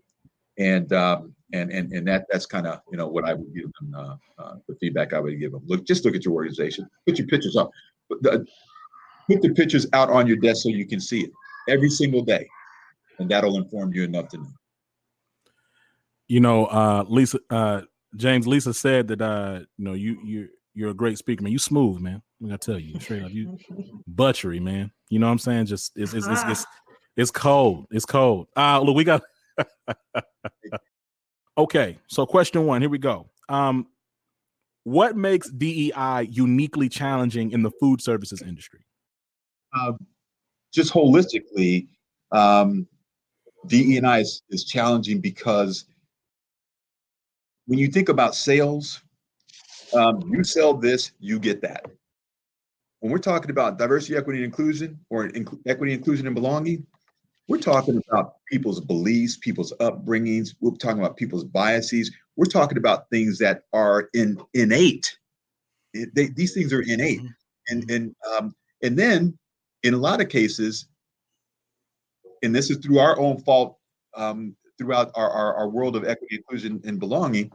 and um, and and and that that's kind of you know what I would give them uh, uh, the feedback I would give them. Look, just look at your organization, put your pictures up, put the, put the pictures out on your desk so you can see it every single day, and that'll inform you enough to know. You know, uh, Lisa, uh, James, Lisa said that uh, you know you you you're a great speaker, man. You smooth, man. I'm gonna tell you straight up, you butchery, man. You know what I'm saying? Just it's it's it's, it's, it's cold. It's cold. Uh look, we got okay, so question one, here we go. Um, what makes DEI uniquely challenging in the food services industry? Uh, just holistically, um, DEI is, is challenging because when you think about sales, um, you sell this, you get that. When we're talking about diversity, equity, and inclusion, or inc- equity, inclusion, and belonging, we're talking about people's beliefs, people's upbringings. We're talking about people's biases. We're talking about things that are in innate. They, these things are innate, mm-hmm. and and um, and then in a lot of cases, and this is through our own fault um, throughout our, our, our world of equity, inclusion, and belonging.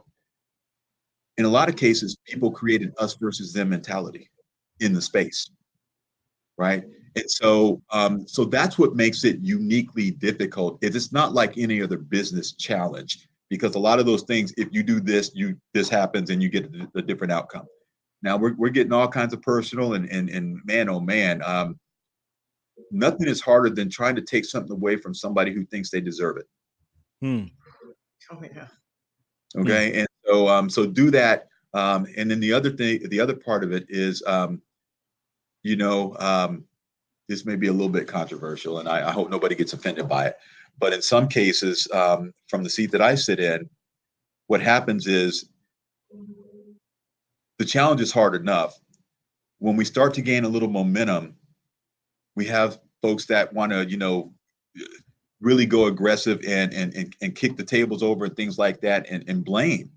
In a lot of cases, people created us versus them mentality in the space, right? And so, um, so that's what makes it uniquely difficult. It's not like any other business challenge because a lot of those things, if you do this, you this happens and you get a, a different outcome. Now we're we're getting all kinds of personal and and and man, oh man, um, nothing is harder than trying to take something away from somebody who thinks they deserve it. Hmm. Oh yeah. Okay, hmm. and so um, so do that. Um, and then the other thing, the other part of it is, um, you know, um, this may be a little bit controversial, and I, I hope nobody gets offended by it. But in some cases, um, from the seat that I sit in, what happens is the challenge is hard enough. When we start to gain a little momentum, we have folks that want to, you know, really go aggressive and, and and and kick the tables over and things like that and, and blame.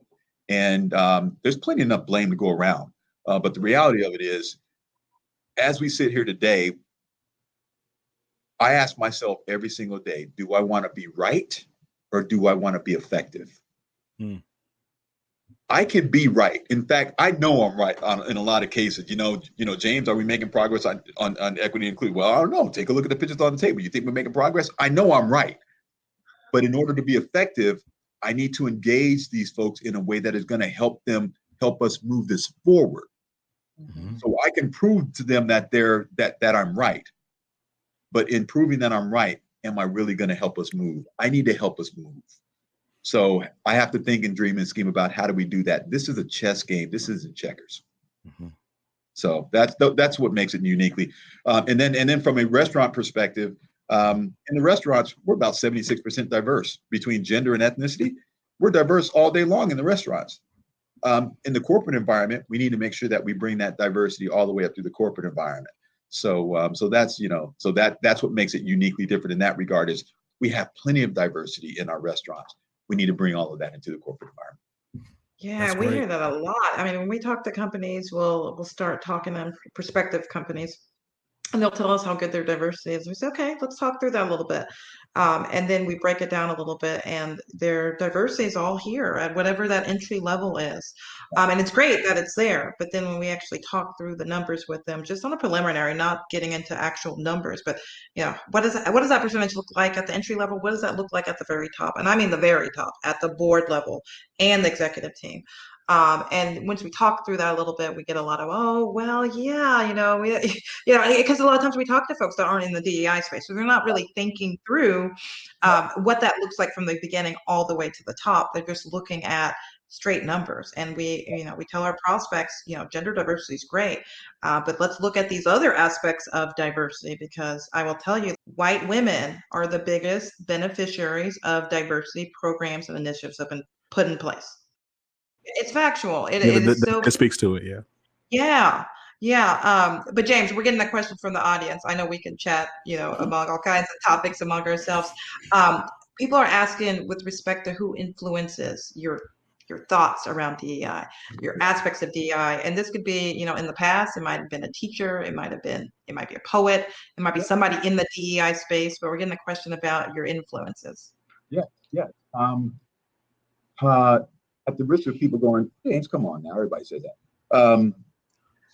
And um, there's plenty enough blame to go around. Uh, but the reality of it is, as we sit here today, I ask myself every single day, do I want to be right or do I want to be effective? Hmm. I can be right. In fact, I know I'm right on, in a lot of cases. You know, you know, James, are we making progress on, on, on equity include? Well, I don't know. Take a look at the pictures on the table. You think we're making progress? I know I'm right. But in order to be effective, I need to engage these folks in a way that is going to help them help us move this forward. Mm-hmm. So I can prove to them that they're that that I'm right. But in proving that I'm right, am I really going to help us move? I need to help us move. So I have to think and dream and scheme about how do we do that. This is a chess game. This isn't checkers. Mm-hmm. So that's that's what makes it uniquely. Um, and then and then from a restaurant perspective, um, in the restaurants, we're about 76% diverse between gender and ethnicity. We're diverse all day long in the restaurants. Um, in the corporate environment, we need to make sure that we bring that diversity all the way up through the corporate environment. So, um, so that's you know, so that that's what makes it uniquely different in that regard. Is we have plenty of diversity in our restaurants. We need to bring all of that into the corporate environment. Yeah, That's we great. hear that a lot. I mean, when we talk to companies, we'll we'll start talking to prospective companies and they'll tell us how good their diversity is. We say, okay, let's talk through that a little bit. Um, and then we break it down a little bit, and their diversity is all here at whatever that entry level is. Um, and it's great that it's there. But then when we actually talk through the numbers with them, just on a preliminary, not getting into actual numbers, but you know, what does that, what does that percentage look like at the entry level? What does that look like at the very top? And I mean the very top, at the board level and the executive team. Um, and once we talk through that a little bit, we get a lot of, oh, well, yeah, you know, we, you know, because a lot of times we talk to folks that aren't in the DEI space, so they're not really thinking through um, what that looks like from the beginning all the way to the top. They're just looking at straight numbers and we you know we tell our prospects you know gender diversity is great uh, but let's look at these other aspects of diversity because i will tell you white women are the biggest beneficiaries of diversity programs and initiatives that have been put in place it's factual. It, yeah, it the, so, it speaks to it. Yeah. Yeah. Yeah. Um, but James, we're getting a question from the audience. I know we can chat, you know, mm-hmm. among all kinds of topics among ourselves. Um, people are asking with respect to who influences your your thoughts around DEI, your mm-hmm. aspects of DEI. And this could be, you know, in the past, it might have been a teacher, it might have been, it might be a poet, it might be somebody in the DEI space, but we're getting a question about your influences. Yeah, yeah. Um, uh, at the risk of people going, James, come on now, everybody says that. Um,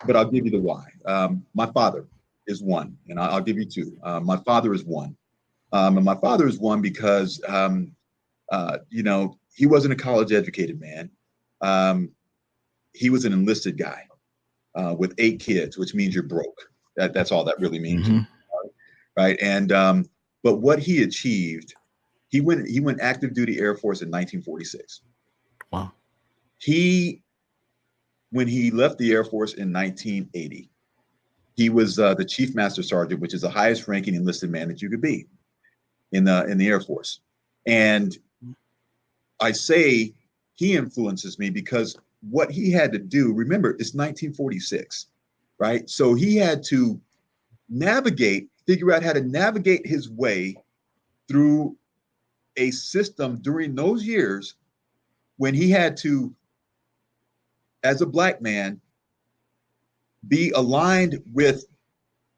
but I'll give you the why. Um, my father is one, and I'll, give you two. Uh, my father is one. Um, and my father is one because, um, uh, you know, he wasn't a college educated man. Um, he was an enlisted guy uh, with eight kids, which means you're broke. That, that's all that really means. Mm-hmm. Right. And, um, but what he achieved, he went, he went active duty Air Force in 1946. Wow. He, when he left the Air Force in 1980, he was uh, the Chief Master Sergeant, which is the highest ranking enlisted man that you could be in the in the Air Force. And I say he influences me because what he had to do, remember, it's 1946, right? So he had to navigate, figure out how to navigate his way through a system during those years when he had to, as a black man, be aligned with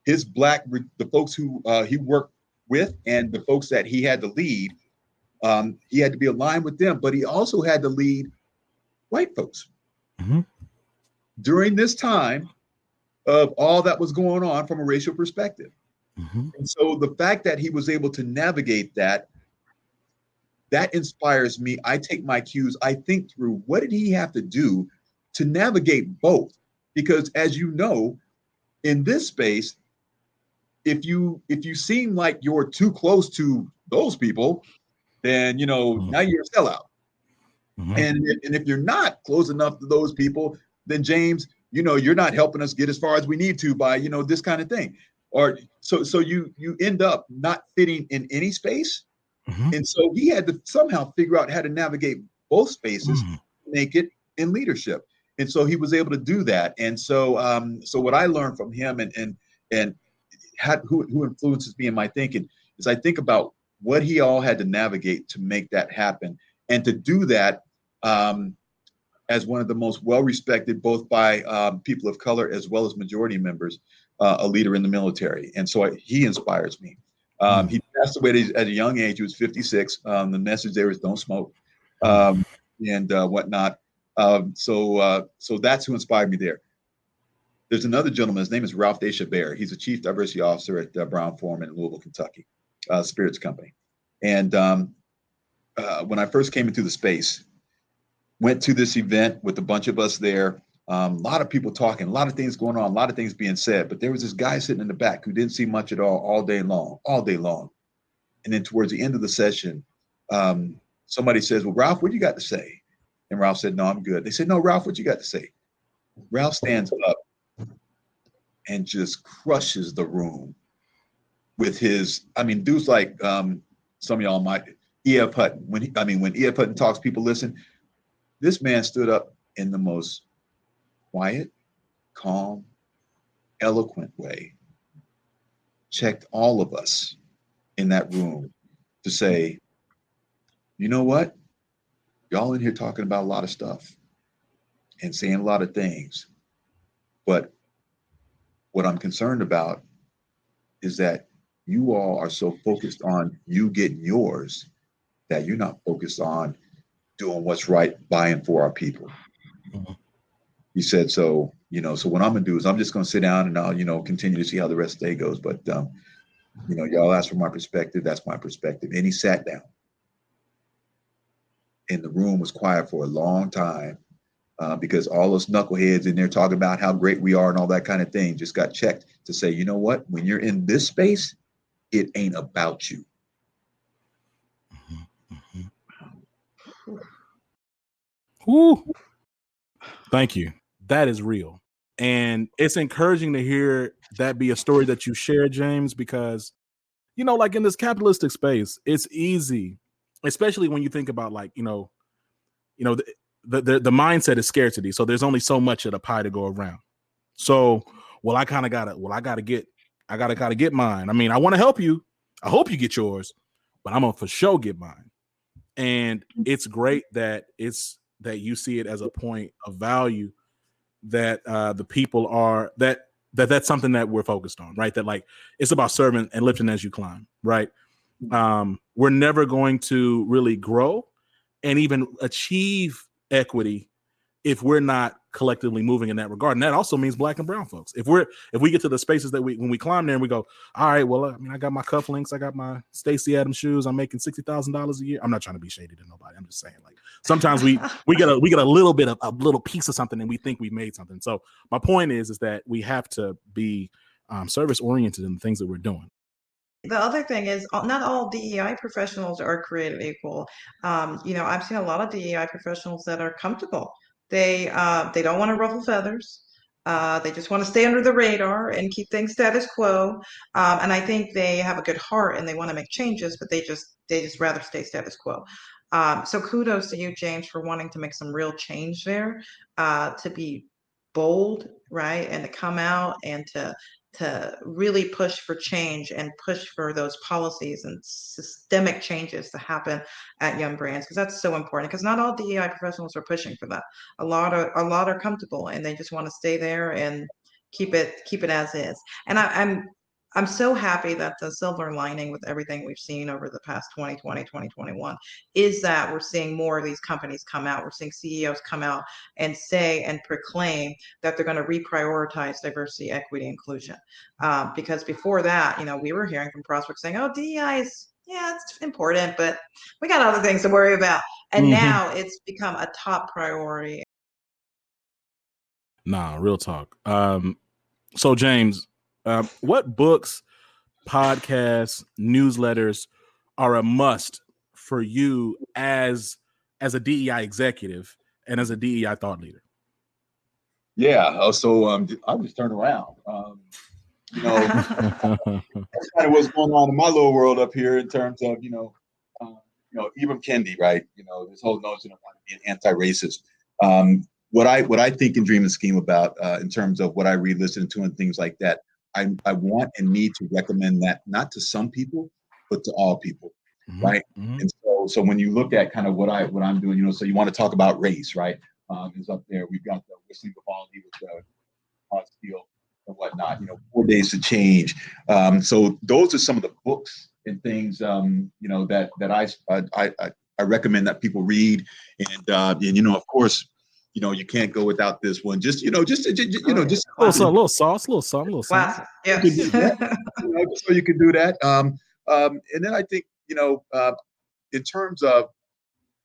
his black the folks who uh, he worked with and the folks that he had to lead. Um, he had to be aligned with them, but he also had to lead white folks mm-hmm. during this time of all that was going on from a racial perspective. Mm-hmm. And so the fact that he was able to navigate that that inspires me. I take my cues. I think through what did he have to do to navigate both? Because as you know, in this space, if you if you seem like you're too close to those people, then you know mm-hmm. now you're a sellout. Mm-hmm. And if, and if you're not close enough to those people, then James, you know you're not helping us get as far as we need to by you know this kind of thing. Or so so you you end up not fitting in any space Mm-hmm. And so he had to somehow figure out how to navigate both spaces, mm-hmm. make it in leadership. And so he was able to do that. And so, um, so what I learned from him and and and had, who who influences me in my thinking is I think about what he all had to navigate to make that happen, and to do that, um, as one of the most well-respected, both by um, people of color as well as majority members, uh, a leader in the military. And so I, he inspires me. Um, he passed away at a young age. He was 56. Um, the message there is don't smoke um, and uh, whatnot. Um, so, uh, so that's who inspired me there. There's another gentleman. His name is Ralph de Chabert. He's a chief diversity officer at uh, Brown Forman in Louisville, Kentucky, uh, Spirits Company. And um, uh, when I first came into the space, went to this event with a bunch of us there. Um, a lot of people talking, a lot of things going on, a lot of things being said. But there was this guy sitting in the back who didn't see much at all, all day long, all day long. And then towards the end of the session, um, somebody says, "Well, Ralph, what do you got to say?" And Ralph said, "No, I'm good." They said, "No, Ralph, what you got to say?" Ralph stands up and just crushes the room with his. I mean, dude's like um, some of y'all might. E.F. Hutton. When he, I mean, when E.F. Hutton talks, people listen. This man stood up in the most quiet, calm, eloquent way, checked all of us in that room to say, you know what? Y'all in here talking about a lot of stuff and saying a lot of things. But what I'm concerned about is that you all are so focused on you getting yours that you're not focused on doing what's right by and for our people. Mm-hmm. He said, so, you know, so what I'm gonna do is I'm just gonna sit down and I'll, you know, continue to see how the rest of the day goes. But um, you know, y'all ask for my perspective, that's my perspective. And he sat down. And the room was quiet for a long time uh, because all those knuckleheads in there talking about how great we are and all that kind of thing just got checked to say, you know what, when you're in this space, it ain't about you. Ooh. Thank you. That is real. And it's encouraging to hear that be a story that you share, James, because, you know, like in this capitalistic space, it's easy, especially when you think about like, you know, you know, the, the, the, the mindset is scarcity. So there's only so much of the pie to go around. So, well, I kind of gotta, well, I gotta get, I gotta gotta get mine. I mean, I want to help you. I hope you get yours, but I'm gonna for sure get mine. And mm-hmm. it's great that it's that you see it as a point of value that uh, the people are that that that's something that we're focused on, right? That like it's about serving and lifting as you climb, right? Um, we're never going to really grow and even achieve equity if we're not collectively moving in that regard. And that also means black and brown folks. If we're if we get to the spaces that we when we climb there and we go, all right, well, I mean, I got my cufflinks, I got my Stacy Adams shoes, I'm making sixty thousand dollars a year. I'm not trying to be shady to nobody. I'm just saying, like sometimes we we get a we get a little bit of a little piece of something and we think we made something. So my point is is that we have to be um, service oriented in the things that we're doing. The other thing is, uh, not all DEI professionals are created equal. Um, you know, I've seen a lot of DEI professionals that are comfortable they uh, they don't want to ruffle feathers. Uh, they just want to stay under the radar and keep things status quo. Um, and I think they have a good heart and they want to make changes, but they just they just rather stay status quo. Um, so kudos to you, James, for wanting to make some real change there, uh, to be bold, right, and to come out and to to really push for change and push for those policies and systemic changes to happen at Yum Brands because that's so important because not all DEI professionals are pushing for that. A lot are a lot are comfortable and they just want to stay there and keep it keep it as is. And I, I'm I'm so happy that the silver lining with everything we've seen over the past 2020, 2021 is that we're seeing more of these companies come out. We're seeing CEOs come out and say and proclaim that they're going to reprioritize diversity, equity, inclusion. Um, because before that, you know, we were hearing from prospects saying, oh, DEI is, yeah, it's important, but we got other things to worry about. And mm-hmm. now it's become a top priority. Nah, real talk. Um, so, James, um, what books, podcasts, newsletters are a must for you as as a DEI executive and as a DEI thought leader? Yeah. Oh, so um, I'll just turn around. Um, you know, that's kind of what's going on in my little world up here in terms of you know, uh, you know, Ibram Kendi, right? You know, this whole notion of being anti-racist. Um, what I what I think and dream and scheme about uh, in terms of what I read, listen to, and things like that I, I want and need to recommend that not to some people, but to all people. Mm-hmm. Right. Mm-hmm. And so so when you look at kind of what I what I'm doing, you know, so you want to talk about race, right? um, is up there. We've got the Whistling Vivaldi with the hot steel and whatnot. You know, Four Days to Change. Um, so those are some of the books and things um, you know that that I I, I recommend that people read. And uh, and you know, of course, you know, you can't go without this one. Just you know, just, just you know, just a little, a little sauce, a little sauce, a little sauce. Yeah. you know, so you can do that. Um, um, and then I think you know, uh, in terms of,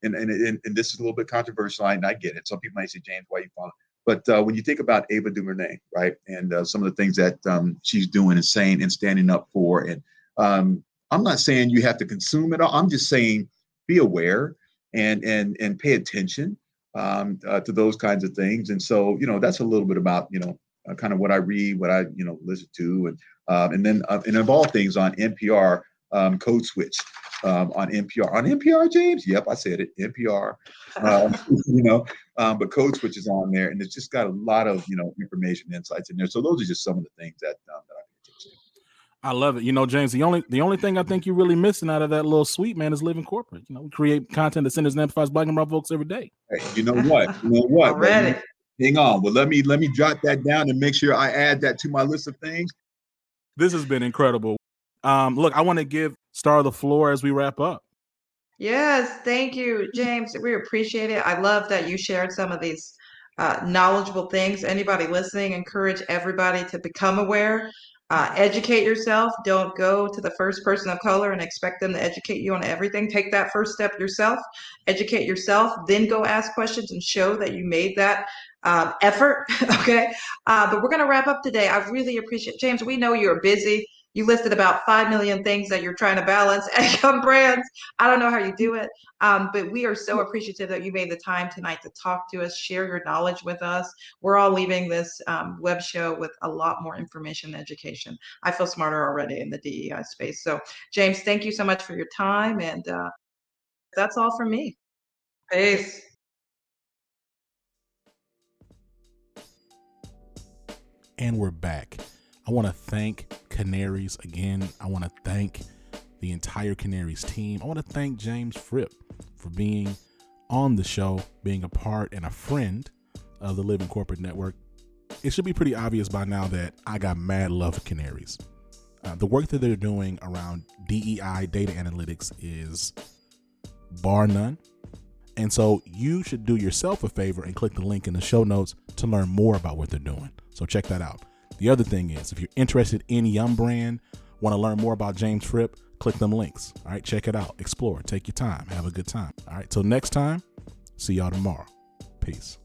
and, and and and this is a little bit controversial, and I get it. Some people might say, James, why you follow? But uh, when you think about Ava DuVernay, right, and uh, some of the things that um, she's doing and saying and standing up for, and um, I'm not saying you have to consume it all. I'm just saying be aware and and and pay attention um, uh, to those kinds of things. And so, you know, that's a little bit about you know uh, kind of what I read, what I you know listen to, and um, and then uh, and of all things on NPR, um, Code Switch um, on NPR. On NPR, James? Yep, I said it. NPR. Uh, you know, um, but Code Switch is on there, and it's just got a lot of you know information, insights in there. So those are just some of the things that um, that I I love it. You know, James, the only the only thing I think you're really missing out of that little suite, man, is living corporate. You know, we create content that centers and amplifies black and brown folks every day. Hey, you know what? You know what? Already. Hang on. Well, let me let me jot that down and make sure I add that to my list of things. This has been incredible. Um, look, I want to give Star the floor as we wrap up. Yes, thank you, James. We appreciate it. I love that you shared some of these uh, knowledgeable things. Anybody listening, encourage everybody to become aware uh, educate yourself. Don't go to the first person of color and expect them to educate you on everything. Take that first step yourself, educate yourself, then go ask questions and show that you made that um, effort. okay. Uh, but we're going to wrap up today. I really appreciate James. We know you're busy you listed about 5 million things that you're trying to balance at Yum Brands. I don't know how you do it, um, but we are so appreciative that you made the time tonight to talk to us, share your knowledge with us. We're all leaving this um, web show with a lot more information and education. I feel smarter already in the DEI space. So, James, thank you so much for your time. And uh, that's all from me. Peace. And we're back. I want to thank Kanarys again. I want to thank the entire Kanarys team. I want to thank James Fripp for being on the show, being a part and a friend of the Living Corporate Network. It should be pretty obvious by now that I got mad love for Kanarys. Uh, the work that they're doing around DEI data analytics is bar none. And so you should do yourself a favor and click the link in the show notes to learn more about what they're doing. So check that out. The other thing is, if you're interested in Yum Brand, want to learn more about James Fripp, click them links. All right, check it out, explore, take your time, have a good time. All right, till next time, see y'all tomorrow. Peace.